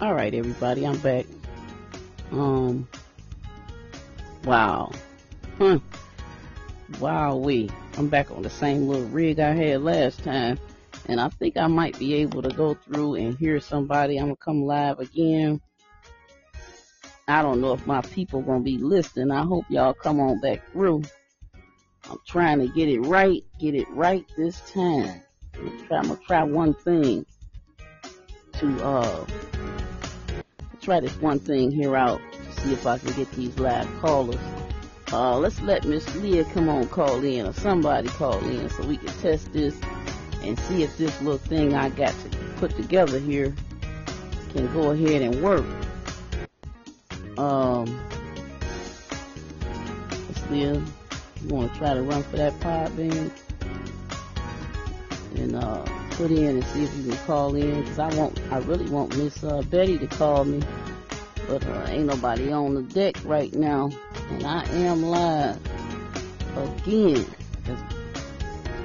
All right, everybody, I'm back. Um, wow. Huh. Wow, we. I'm back on the same little rig I had last time. And I think I might be able to go through and hear somebody. I'm gonna come live again. I don't know if my people gonna be listening. I hope y'all come on back through. I'm trying to get it right, get it right this time. I'm gonna try one thing to uh try this one thing here out see if I can get these live callers. Uh, let's let Miss Leah come on call in or somebody call in so we can test this and see if this little thing I got to put together here can go ahead and work. Um, Miss Leah, you want to try to run for that Podbean and uh, put in and see if you can call in because I want, I really want Miss uh, Betty to call me, but uh, ain't nobody on the deck right now, and I am live again.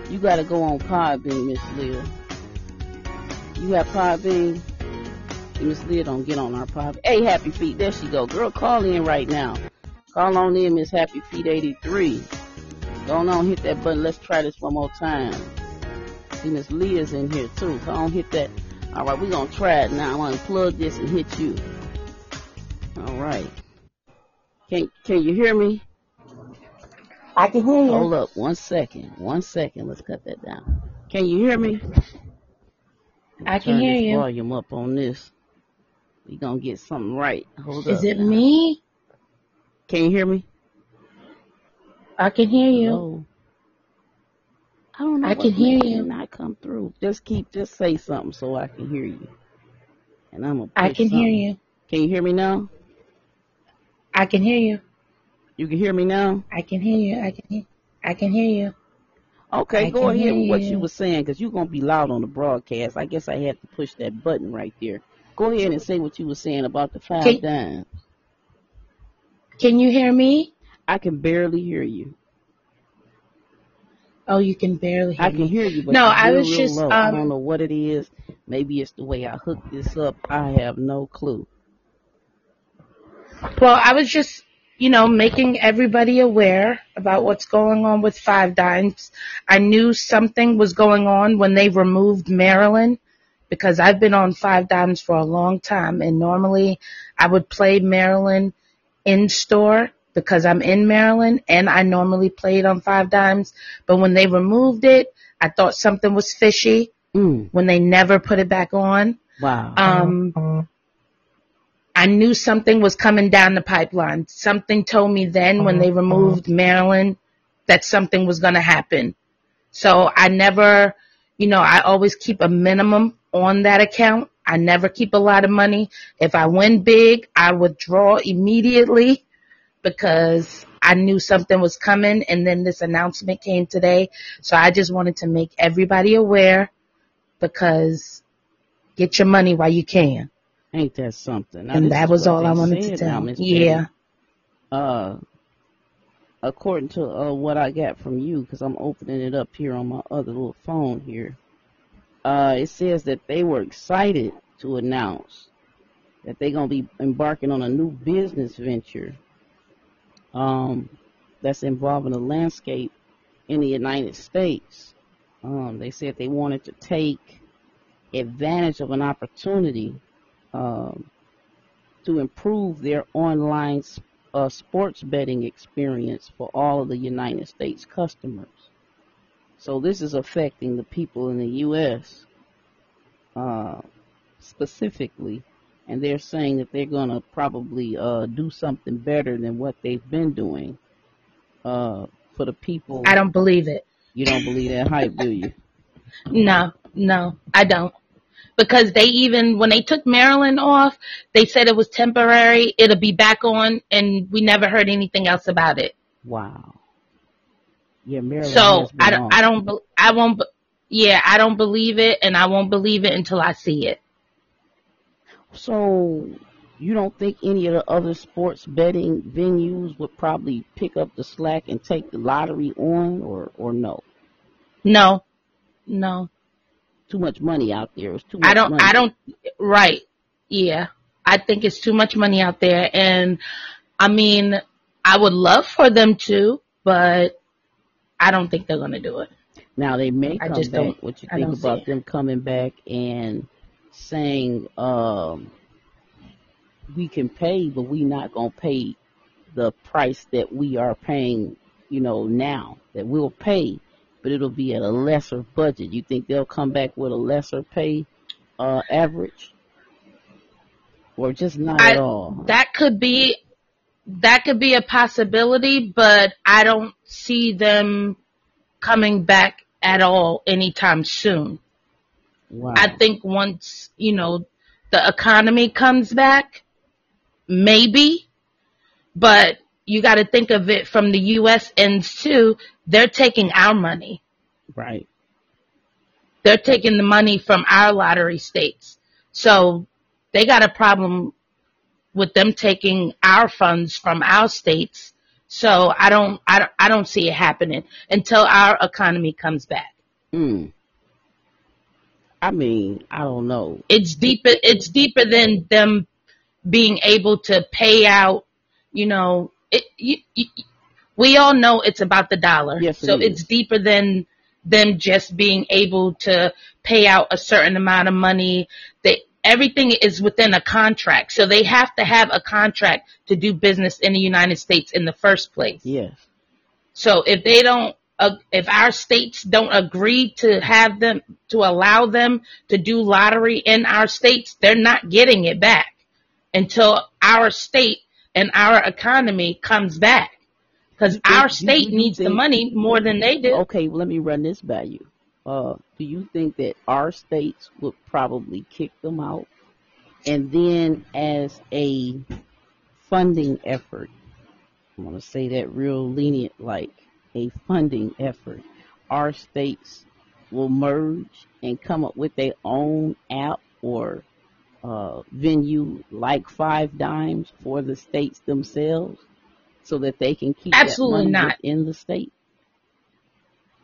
You gotta go on Podbean, Miss Leah. You got Podbean? Miss Leah don't get on our Podbean. Hey, Happy Feet, there she go. Girl, call in right now. Call on in, Miss Happy Feet 83. Go on, hit that button. Let's try this one more time. See, Miss Leah's in here too. So I don't hit that. All right, we're gonna try it now. I'm gonna plug this and hit you. All right. Can Can you hear me? I can hear you. Hold up, one second. One second. Let's cut that down. Can you hear me? I can Turn hear you. Volume up on this. We gonna get something right. Hold Is up. it now. me? Can you hear me? I can hear you. Hello? I don't know. I can hear you. Not come through. Just keep. Just say something so I can hear you. And I'm gonna. I can hear you. Can you hear me now? I can hear you. You can hear me now. I can hear you. I can hear. I can hear you. Okay, I go ahead with what you. you were saying because you're gonna be loud on the broadcast. I guess I had to push that button right there. Go ahead and say what you were saying about the five Can- dimes. Can you hear me? I can barely hear you. Oh, you can barely hear I can me. hear you, but No, I was just, low. I um, don't know what it is. Maybe it's the way I hooked this up. I have no clue. Well, I was just, you know, making everybody aware about what's going on with Five Dimes. I knew something was going on when they removed Maryland because I've been on Five Dimes for a long time and normally I would play Maryland in store because I'm in Maryland and I normally played on Five Dimes. But when they removed it, I thought something was fishy Mm, when they never put it back on. wow. Um, I knew something was coming down the pipeline. Something told me then when they removed Maryland that something was going to happen. So I never, you know, I always keep a minimum on that account. I never keep a lot of money. If I win big, I withdraw immediately because I knew something was coming and then this announcement came today. So I just wanted to make everybody aware because get your money while you can. Ain't that something? Now, and that was all I wanted to tell. Miss Yeah. Uh, according to uh, what I got from you, because I'm opening it up here on my other little phone here, uh, it says that they were excited to announce that they're going to be embarking on a new business venture um, that's involving the landscape in the United States. Um, they said they wanted to take advantage of an opportunity um, to improve their online uh, sports betting experience for all of the United States customers. So this is affecting the people in the U.S. Uh, specifically, and they're saying that they're going to probably uh, do something better than what they've been doing uh, for the people. I don't believe it. You don't believe that hype, do you? No, no, I don't. Because they even, when they took Maryland off, they said it was temporary, it'll be back on, and we never heard anything else about it. Wow. Yeah, Maryland So I don't, on. I don't, I won't, yeah, I don't believe it, and I won't believe it until I see it. So you don't think any of the other sports betting venues would probably pick up the slack and take the lottery on, or or no? No, no, Too much money out there. It's too much I don't, money. I don't, right, yeah. I think it's too much money out there. And I mean, I would love for them to, but I don't think they're going to do it. Now they may I come just back. don't- What you I think about them coming back and saying, um, we can pay, but we not gonna pay the price that we are paying, you know, now. That we'll pay, but it'll be at a lesser budget. You think they'll come back with a lesser pay uh average? Or just not I- at all? That could be, that could be a possibility, but I don't see them coming back at all anytime soon. Wow. I think once, you know, the economy comes back, maybe, but you got to think of it from the U.S. ends too. They're taking our money. right. They're taking the money from our lottery states. So they got a problem with them taking our funds from our states. So I don't, I don't, I don't see it happening until our economy comes back. Mm. I mean, I don't know. it's deeper it's deeper than them being able to pay out you know it, you, you, we all know it's about the dollar Yes, it so is. it's deeper than them just being able to pay out a certain amount of money they everything is within a contract so they have to have a contract to do business in the united states in the first place Yes. so if they don't, uh, if our states don't agree to have them, to allow them to do lottery in our states, they're not getting it back until our state and our economy comes back. Cause You think- our do state you needs the think- money more than they do. Okay, well, let me run this by you. Uh, do you think that our states would probably kick them out? And then as a funding effort, I'm going to say that real lenient, like a funding effort, our states will merge and come up with their own app or uh, venue like Five Dimes for the states themselves so that they can keep Absolutely not. in the state?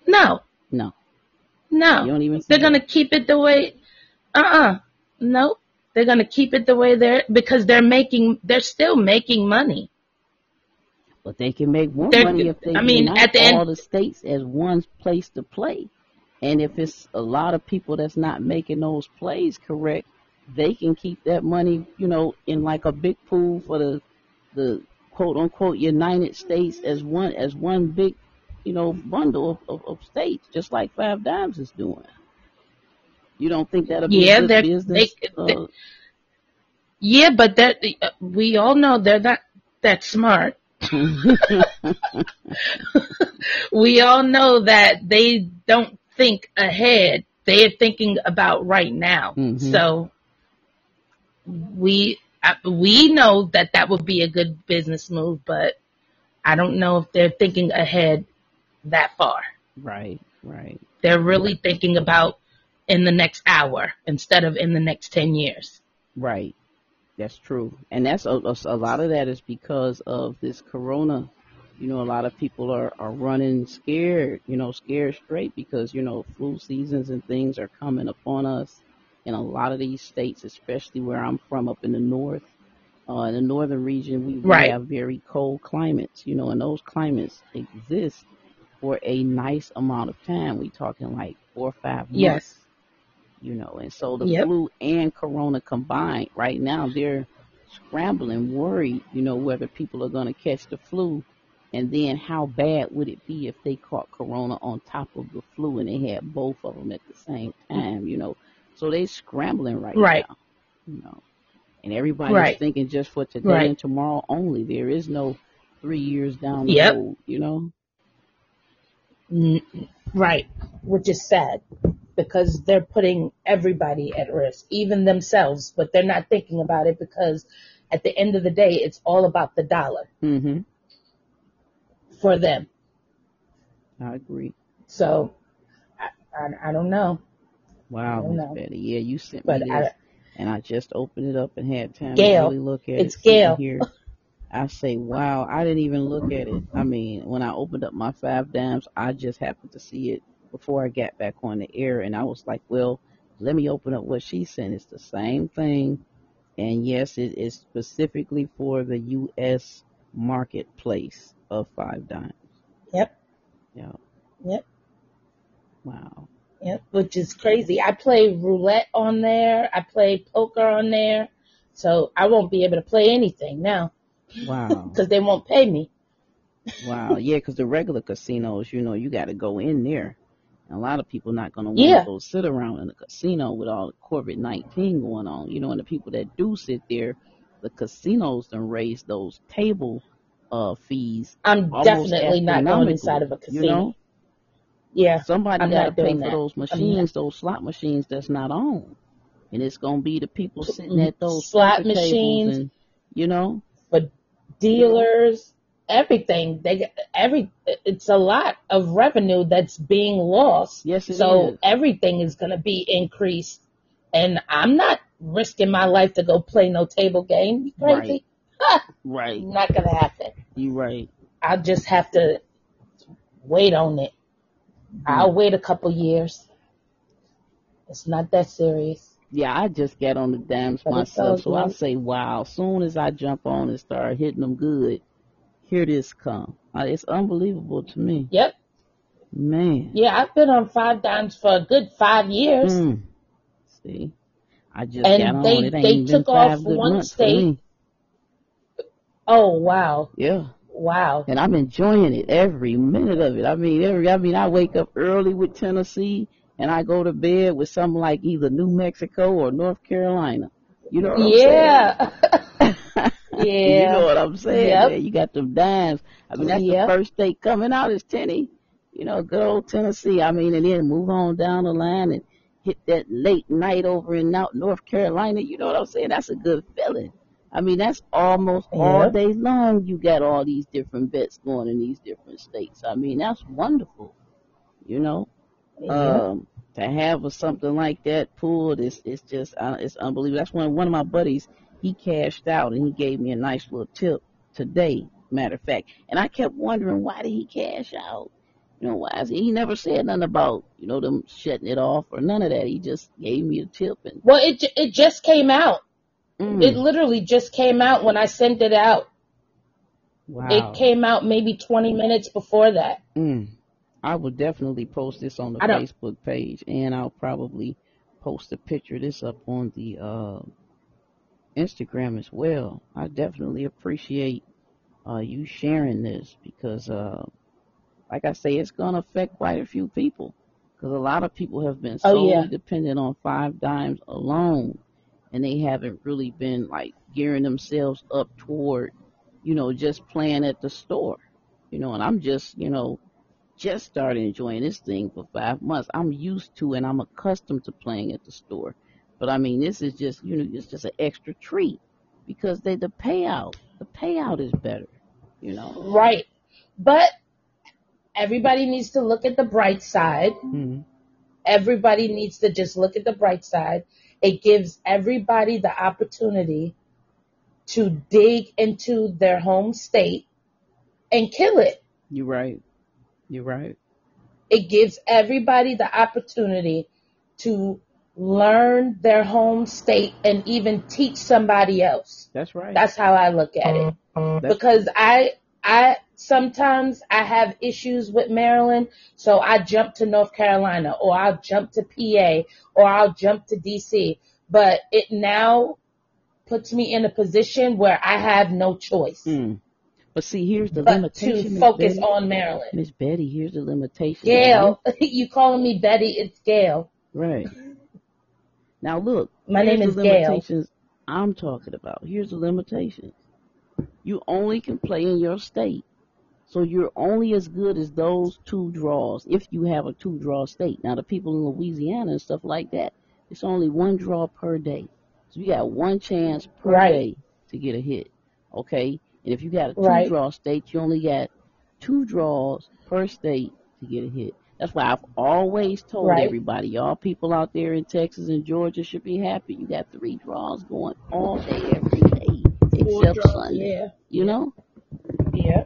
No, No. no. You don't even They're gonna keep it the way, uh-uh. Nope. They're gonna keep it the way they're, because they're making, they're still making money. But they can make more They're- money if they I mean, unite at the end- all the states as one place to play. And if it's a lot of people that's not making those plays correct, they can keep that money, you know, in like a big pool for the the quote unquote United States as one as one big, you know, bundle of, of, of states, just like Five Dimes is doing. You don't think that'll be Yeah, a good business? they- uh, Yeah, but that, we all know they're not that smart. We all know that they don't think ahead. They're thinking about right now. Mhm. So we we know that that would be a good business move, but I don't know if they're thinking ahead that far. right, right. They're really thinking about in the next hour instead of in the next 10 years. Right. That's true. And that's a, a, a lot of that is because of this corona. You know, a lot of people are, are running scared, you know, scared straight because, you know, flu seasons and things are coming upon us in a lot of these states, especially where I'm from up in the north. Uh, in the northern region, we, we Right. have very cold climates, you know, and those climates exist for a nice amount of time. We talking like four or five months Yes. You know, and so the Yep. flu and corona combined right now they're scrambling, worried, you know, whether people are going to catch the flu and then how bad would it be if they caught corona on top of the flu and they had both of them at the same time, you know. So they're scrambling right, Right. now, you know. And everybody's Right. thinking just for today Right. and tomorrow only. There is no three years down the Yep. road, you know. Mm, right. Which is sad because they're putting everybody at risk, even themselves, but they're not thinking about it because at the end of the day, it's all about the dollar Mhm. for them. I agree. So I, I, I don't know, Wow, don't Miss know. Betty. Yeah, you sent but me I, this. and I just opened it up and had time Gail, to really look at it's it. It's Gail. Here, I say, wow, I didn't even look at it. I mean, when I opened up my five dimes, I just happened to see it before I got back on the air, and I was like, well, let me open up what she sent. It's the same thing And yes, it is specifically for the U.S. marketplace of five dimes. Yep. Yeah. Yep. Wow. Yep. Which is crazy. I play roulette on there. I play poker on there. So I won't be able to play anything now Wow. because they won't pay me. wow. Yeah, because the regular casinos, you know, you got to go in there. A lot of people not going to want Yeah. to go sit around in a casino with all the COVID 19 going on. You know, and the people that do sit there, the casinos done raise those table uh, fees I'm definitely not going inside of a casino. You know, Yeah. somebody got to pay doing for that. those machines, those slot machines that's not on. And it's going to be the people sitting at those Slot machines. and, you know, For dealers, everything. They get every. It's a lot of revenue that's being lost. yes, it so is. everything is going to be increased. And I'm not risking my life to go play no table game. You crazy? Right. Not going to happen. You right. I'll just have to wait on it. I'll mm. wait a couple years. It's not that serious. Yeah, I just got on the dams myself, so I say, wow. Soon as I jump on and start hitting them good, here this come. Uh, it's unbelievable to me, Yep. man. Yeah, I've been on five dimes for a good five years. Mm. See, I just And they- they took off one state. Oh wow, Yeah, wow. and I'm enjoying it every minute of it. I mean, every. I mean, I wake up early with Tennessee, and I go to bed with something like either New Mexico or North Carolina. You know what I'm saying? Yeah, you know what I'm saying? Yep. man? You got them dimes. I mean, that's Yep. the first state coming out is Tennessee. You know, good old Tennessee. I mean, and then move on down the line and hit that late night over in out North Carolina. You know what I'm saying? That's a good feeling. I mean, that's almost all day long. You got all these different bets going in these different states. I mean, that's wonderful. You know, yeah. um, to have a, something like that pulled is it's just uh, it's unbelievable. That's when one of my buddies he cashed out and he gave me a nice little tip today. Matter of fact, and I kept wondering why did he cash out? You know, why is he, he never said nothing about you know them shutting it off or none of that. He just gave me a tip and Well, it it just came out. mm, It literally just came out when I sent it out. wow. It came out maybe 20 minutes before that. Mm. I will definitely post this on the Facebook page, and I'll probably post a picture of this up on the uh, Instagram as well. I definitely appreciate uh, you sharing this because, uh, like I say, it's gonna affect quite a few people because a lot of people have been Oh, solely yeah. dependent on five dimes alone, and they haven't really been like gearing themselves up toward, you know, just playing at the store. You know, and I'm just, you know, just started enjoying this thing for five months. I'm used to and I'm accustomed to playing at the store. But I mean, this is just, you know, it's just an extra treat because they, the payout, the payout is better, you know. Right. But everybody needs to look at the bright side. Mm-hmm. Everybody needs to just look at the bright side. It gives everybody the opportunity to dig into their home state and kill it. You're right. You're right. It gives everybody the opportunity to learn their home state and even teach somebody else. That's right. That's how I look at it. That's- because I I sometimes I have issues with Maryland, so I jump to North Carolina or I'll jump to PA or I'll jump to DC. But it now puts me in a position where I have no choice Mm. But see, here's the but limitation. to focus Betty. on Maryland. Miss Betty, here's the limitation. Gail, you calling me Betty? It's Gail. Right. Now look, My here's name the is Gail. limitations I'm talking about. Here's the limitations. You only can play in your state. So you're only as good as those two draws if you have a two draw state. Now the people in Louisiana and stuff like that, it's only one draw per day. So you got one chance per Right. day to get a hit. Okay? And if you got a two Right. draw state, you only got two draws per state to get a hit. That's why I've always told Right. everybody, y'all people out there in Texas and Georgia should be happy. You got three draws going all day, every day, except Sunday. Yeah, You know? yeah.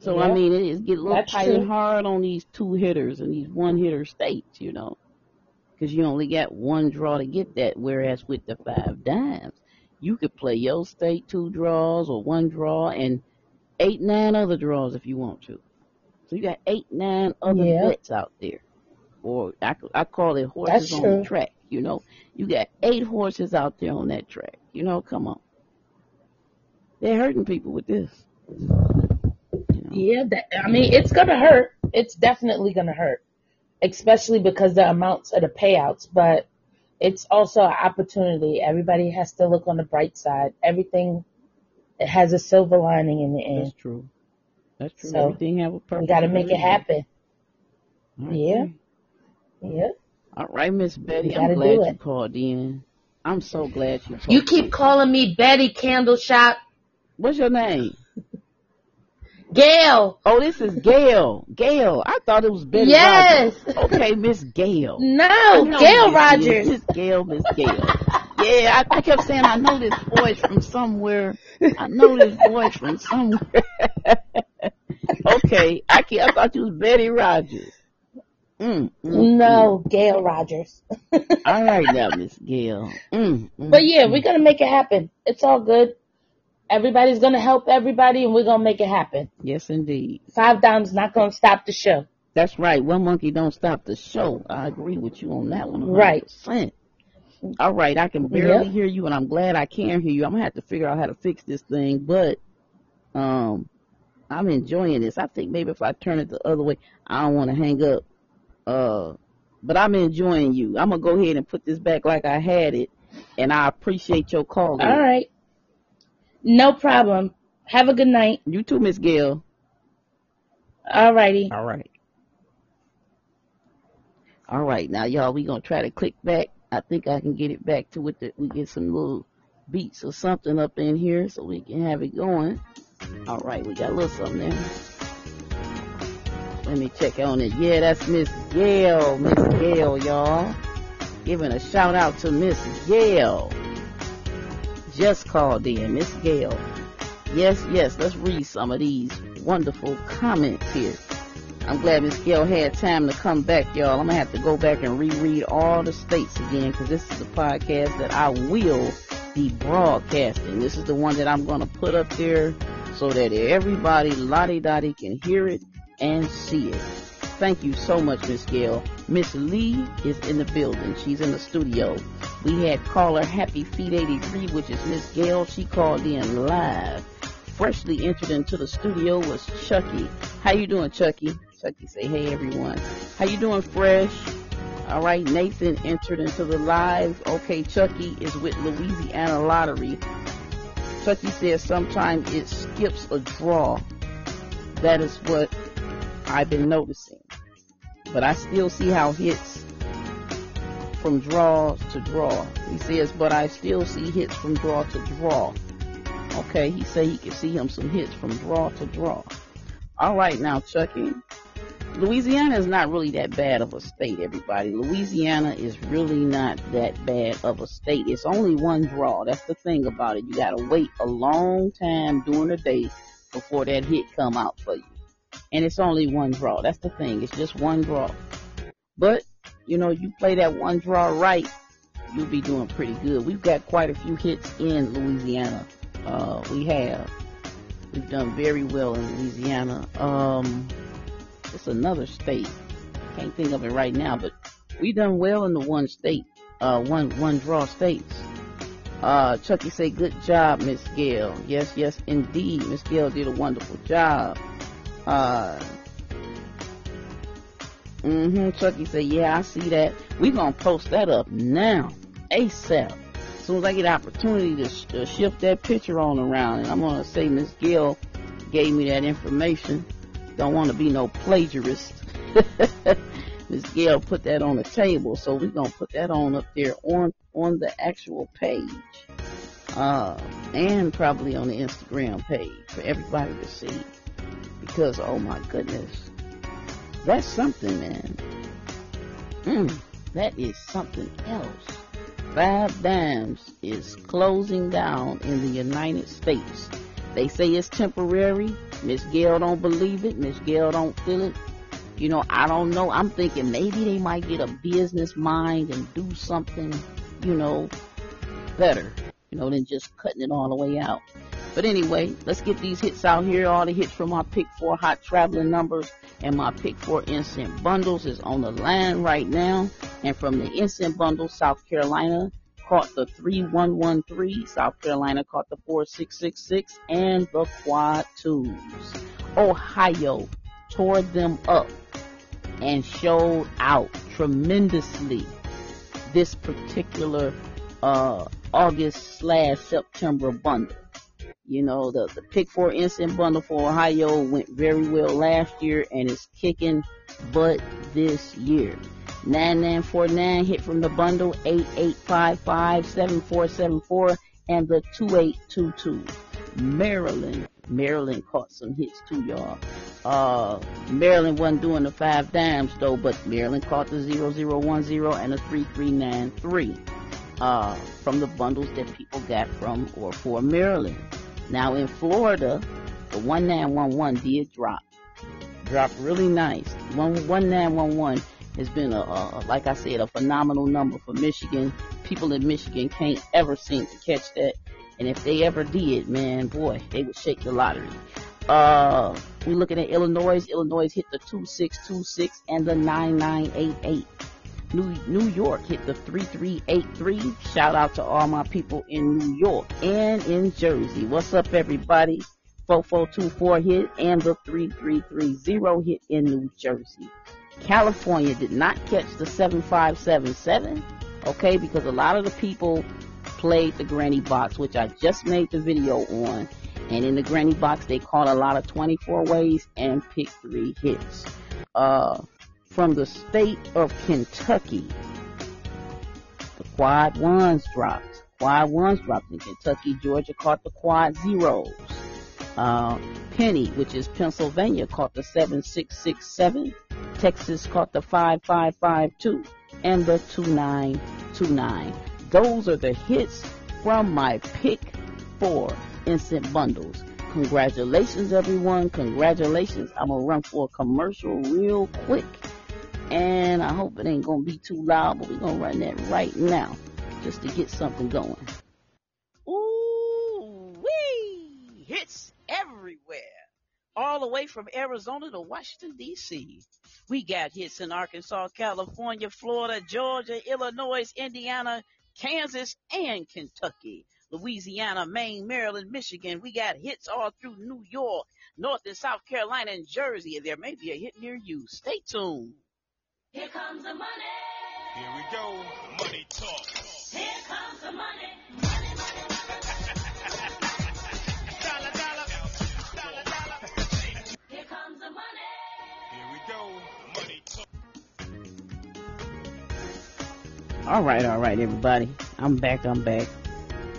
So I mean, it is get a little That's tight and hard on these two hitters and these one hitter states, you know, because you only got one draw to get that. Whereas with the five dimes, you could play your state two draws or one draw and eight, nine other draws if you want to. So you got eight, nine other bets out there. Or I call it horses on the track. You know, you got eight horses out there on that track. You know, come on. They're hurting people with this. You know? Yeah, that, I mean, it's gonna hurt. It's definitely gonna hurt, especially because the amounts of the payouts. But it's also an opportunity. Everybody has to look on the bright side. Everything it has a silver lining in the end. That's true. That's true. So, Everything have a purpose. We got to make it happen. Okay. Yeah. Yeah. All right, Miss Betty. I'm glad you called in. I'm so glad you called. You keep calling me Betty Candle Shop. What's your name? Gail. Oh, this is Gail. Gail. I thought it was Betty Yes. Rogers. Okay, Miss Gail. No, Gail who this is. Rogers. Miss Gail, Miss Gail. Yeah, I, I kept saying I know this voice from somewhere. I know this voice from somewhere. okay, I, I thought you was Betty Rogers. Mm, mm, No, Gail Rogers. mm. All right now, Miss Gail. Mm, mm, But yeah, mm. we're gonna make it happen. It's all good. Everybody's gonna help everybody, and we're gonna make it happen. Yes, indeed. Five Dimes not gonna stop the show. That's right. One monkey don't stop the show. I agree with you on that one. 100%. Right. All right. I can barely Yep. hear you, and I'm glad I can hear you. I'm gonna have to figure out how to fix this thing, but um, I'm enjoying this. I think maybe if I turn it the other way, I don't want to hang up. Uh, but I'm enjoying you. I'm gonna go ahead and put this back like I had it, and I appreciate your call. All right. No problem. Have a good night. You too, Miss Gail. All righty. All right. All right, now y'all, we gonna try to click back. I think I can get it back to with the we get some little beats or something up in here so we can have it going. All right, we got a little something there. Let me check on it. Yeah, that's Miss Gail. Miss Gail, y'all. Giving a shout out to Miss Gail. Just called in, Miss Gail. Yes, yes, let's read some of these wonderful comments here. I'm glad Miss Gail had time to come back, y'all. I'm gonna have to go back and reread all the states again because this is a podcast that I will be broadcasting. This is the one that I'm gonna put up there so that everybody lottie dottie can hear it and see it. Thank you so much, Miss Gail. Miss Lee is in the building. She's in the studio. We had caller Happy Feet 83, which is Miss Gail. She called in live. Freshly entered into the studio was Chucky. How you doing, Chucky? Chucky say, hey everyone. How you doing, Fresh? All right, Nathan entered into the live. Okay, Chucky is with Louisiana Lottery. Chucky says sometimes it skips a draw. That is what I've been noticing. But I still see how hits from draw to draw. He says, but I still see hits from draw to draw. Okay, he say he can see him some hits from draw to draw. All right, now Chucky. Louisiana is not really that bad of a state, everybody. Louisiana is really not that bad of a state. It's only one draw. That's the thing about it. You gotta wait a long time during the day before that hit come out for you. And it's only one draw. That's the thing. It's just one draw. But, you know, you play that one draw right, you'll be doing pretty good. We've got quite a few hits in Louisiana. Uh, we have. We've done very well in Louisiana. Um, it's another state. Can't think of it right now, but we done well in the one state, uh, one, one draw states. Uh, Chucky say, good job, Miss Gail. Yes, yes, indeed. Miss Gail did a wonderful job. Uh, mm-hmm. Chucky say, yeah, I see that. We gonna post that up now, ASAP. As soon as I get opportunity to, sh- to shift that picture on around, and I'm gonna say Miss Gail gave me that information. Don't want to be no plagiarist. Miss Gail put that on the table, so we're gonna put that on up there on on the actual page, uh, and probably on the Instagram page for everybody to see. Because oh my goodness, that's something, man. Mm, that is something else. Five Dimes is closing down in the United States. They say it's temporary. Miss Gail don't believe it. Miss Gail don't feel it. You know, I don't know. I'm thinking maybe they might get a business mind and do something, you know, better. you know, than just cutting it all the way out. But anyway, let's get these hits out here. All the hits from my pick four hot traveling numbers and my pick four instant bundles is on the line right now. And from the instant bundle, South Carolina caught the 3113, South Carolina caught the 4666, and the quad twos. Ohio tore them up and showed out tremendously this particular uh, August slash September bundle. You know, the, the pick four instant bundle for Ohio went very well last year and is kicking butt this year. 9949 hit from the bundle 88557474 and the 2822. Maryland, Maryland caught some hits too, y'all. Uh, Maryland wasn't doing the five dimes though, but Maryland caught the 0010 and the 3393 uh, from the bundles that people got from or for Maryland. Now in Florida, the 1911 did drop. Dropped really nice. 1911 has been a, a, like I said, a phenomenal number for Michigan. People in Michigan can't ever seem to catch that. And if they ever did, man, boy, they would shake the lottery. Uh, we're looking at Illinois. Illinois hit the 2626 and the 9988. New, New York hit the 3383. Shout out to all my people in New York and in Jersey. What's up, everybody? 4424 hit and the 3330 hit in New Jersey. California did not catch the 7577, okay, because a lot of the people played the granny box, which I just made the video on. And in the granny box, they caught a lot of 24 ways and picked three hits. Uh, from the state of Kentucky. The quad ones dropped. Quad ones dropped in Kentucky. Georgia caught the quad zeros. Uh, Penny, which is Pennsylvania, caught the 7667. Texas caught the 5552 and the 2929. Those are the hits from my pick four instant bundles. Congratulations, everyone. Congratulations. I'm going to run for a commercial real quick. And I hope it ain't gonna be too loud, but we're gonna run that right now just to get something going. Ooh, wee! Hits. All the way from Arizona to Washington, D.C. We got hits in Arkansas, California, Florida, Georgia, Illinois, Indiana, Kansas, and Kentucky. Louisiana, Maine, Maryland, Michigan. We got hits all through New York, North and South Carolina, and Jersey. And there may be a hit near you. Stay tuned. Here comes the money. Here we go. Money talk. Here comes the money. Money, money, All right, all right, everybody. I'm back. I'm back.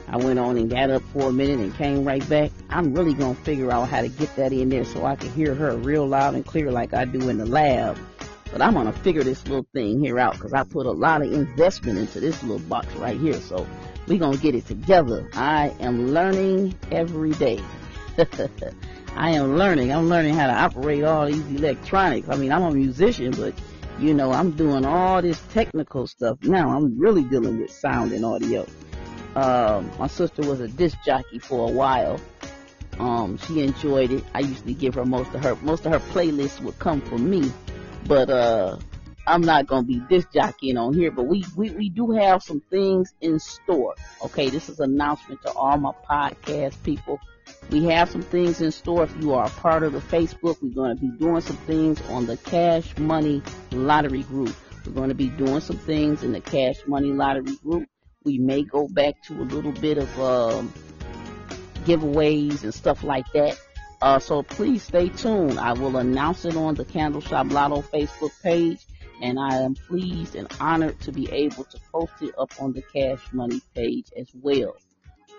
I went on and got up for a minute and came right back. I'm really gonna figure out how to get that in there so I can hear her real loud and clear like I do in the lab. But I'm gonna figure this little thing here out because I put a lot of investment into this little box right here. So we're gonna get it together. I am learning every day. I am learning. I'm learning how to operate all these electronics. I mean, I'm a musician, but you know, I'm doing all this technical stuff now. I'm really dealing with sound and audio. Um, my sister was a disc jockey for a while. Um, she enjoyed it. I usually give her most of her most of her playlists would come from me, but uh, I'm not gonna be disc jockeying on here. But we, we we do have some things in store. Okay, this is an announcement to all my podcast people. We have some things in store. If you are a part of the Facebook, we're going to be doing some things on the Cash Money Lottery Group. We're going to be doing some things in the Cash Money Lottery Group. We may go back to a little bit of um, giveaways and stuff like that. Uh, so please stay tuned. I will announce it on the Candle Shop Lotto Facebook page, and I am pleased and honored to be able to post it up on the Cash Money page as well.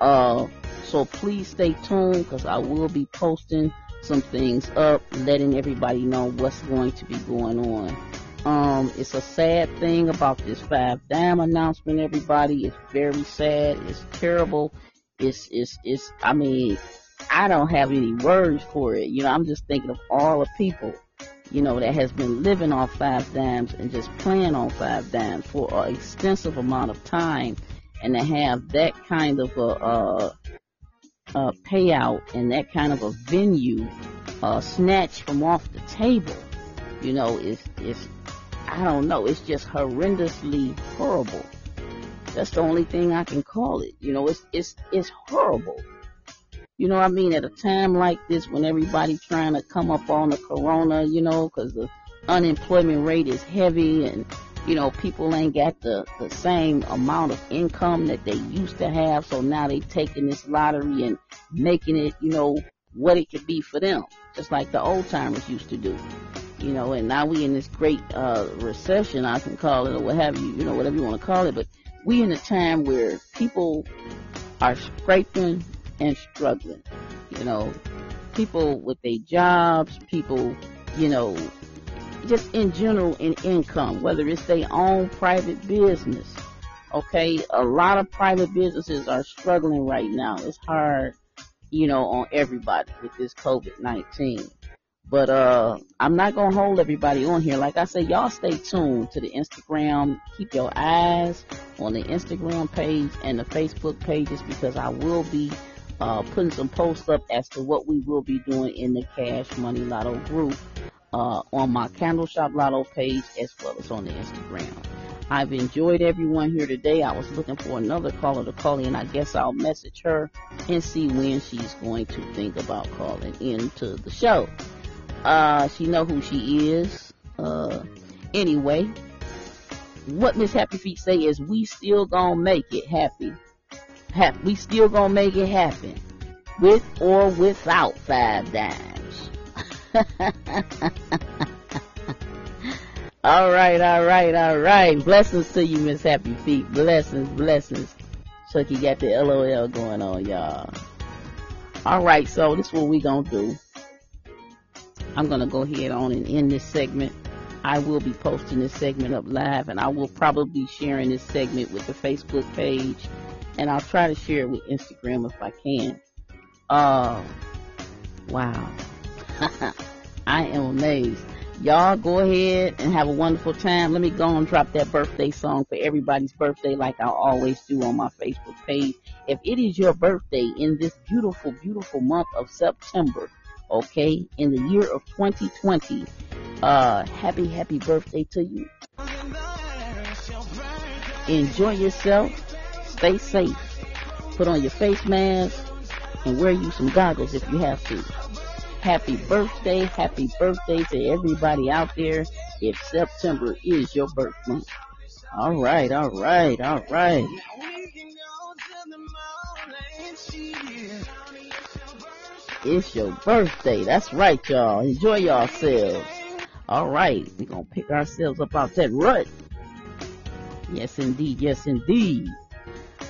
Uh, so please stay tuned because I will be posting some things up, letting everybody know what's going to be going on. Um, it's a sad thing about this five dime announcement, everybody. It's very sad. It's terrible. It's, it's, it's, I mean, I don't have any words for it. You know, I'm just thinking of all the people, you know, that has been living on five dimes and just playing on five dimes for an extensive amount of time and to have that kind of a, uh, a payout and that kind of a venue uh, snatched from off the table, you know, is is I don't know, it's just horrendously horrible. That's the only thing I can call it. You know, it's it's it's horrible. You know what I mean? At a time like this, when everybody trying to come up on the corona, you know, because the unemployment rate is heavy and you know people ain't got the the same amount of income that they used to have, so now they taking this lottery and making it, you know, what it could be for them, just like the old timers used to do. You know, and now we in this great uh recession, I can call it or what have you, you know, whatever you want to call it, but we in a time where people are scraping and struggling. You know, people with their jobs, people, you know, just in general in income, whether it's their own private business. Okay, a lot of private businesses are struggling right now. It's hard, you know, on everybody with this COVID-19. But uh I'm not gonna hold everybody on here. Like I said, y'all stay tuned to the Instagram. Keep your eyes on the Instagram page and the Facebook pages because I will be uh, putting some posts up as to what we will be doing in the Cash Money Lotto group uh, on my Candle Shop Lotto page as well as on the Instagram. I've enjoyed everyone here today. I was looking for another caller to call in. I guess I'll message her and see when she's going to think about calling into the show. Uh, she know who she is. Uh, anyway, what Miss Happy Feet say is we still gonna make it happy. Ha- we still gonna make it happen. With or without five dimes. all right, all right, all right. Blessings to you, Miss Happy Feet. Blessings, blessings. Chucky got the LOL going on, y'all. All right, so this is what we gonna do. I'm gonna go ahead on and end this segment. I will be posting this segment up live, and I will probably be sharing this segment with the Facebook page, and I'll try to share it with Instagram if I can. Uh, wow. I am amazed. Y'all go ahead and have a wonderful time. Let me go and drop that birthday song for everybody's birthday like I always do on my Facebook page. If it is your birthday in this beautiful, beautiful month of September, okay, in the year of 2020, uh, happy, happy birthday to you. Enjoy yourself. Stay safe. Put on your face mask and wear you some goggles if you have to. Happy birthday, happy birthday to everybody out there if September is your birth month. All right, all right, all right. It's your birthday. That's right, y'all. Enjoy yourselves. All right, we're gonna pick ourselves up out that rut. Yes, indeed. Yes, indeed.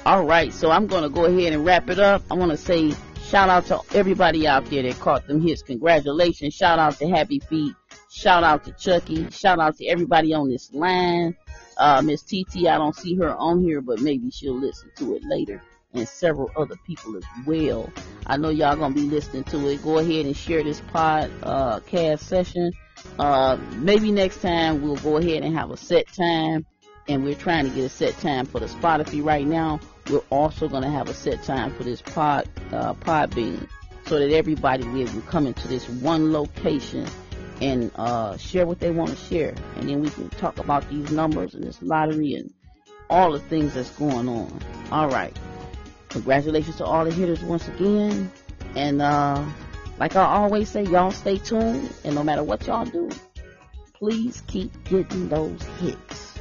All right, so I'm gonna go ahead and wrap it up. I want to say shout out to everybody out there that caught them hits. Congratulations. Shout out to Happy Feet. Shout out to Chucky. Shout out to everybody on this line. Uh, Miss TT, I don't see her on here, but maybe she'll listen to it later. And several other people as well. I know y'all gonna be listening to it. Go ahead and share this pod, uh, cast session. Uh, maybe next time we'll go ahead and have a set time. And we're trying to get a set time for the Spotify right now. We're also gonna have a set time for this pod, uh, Podbean. So that everybody will be coming to this one location and uh, share what they want to share. And then we can talk about these numbers and this lottery and all the things that's going on. All right. Congratulations to all the hitters once again. And uh, like I always say, y'all stay tuned. And no matter what y'all do, please keep getting those hits.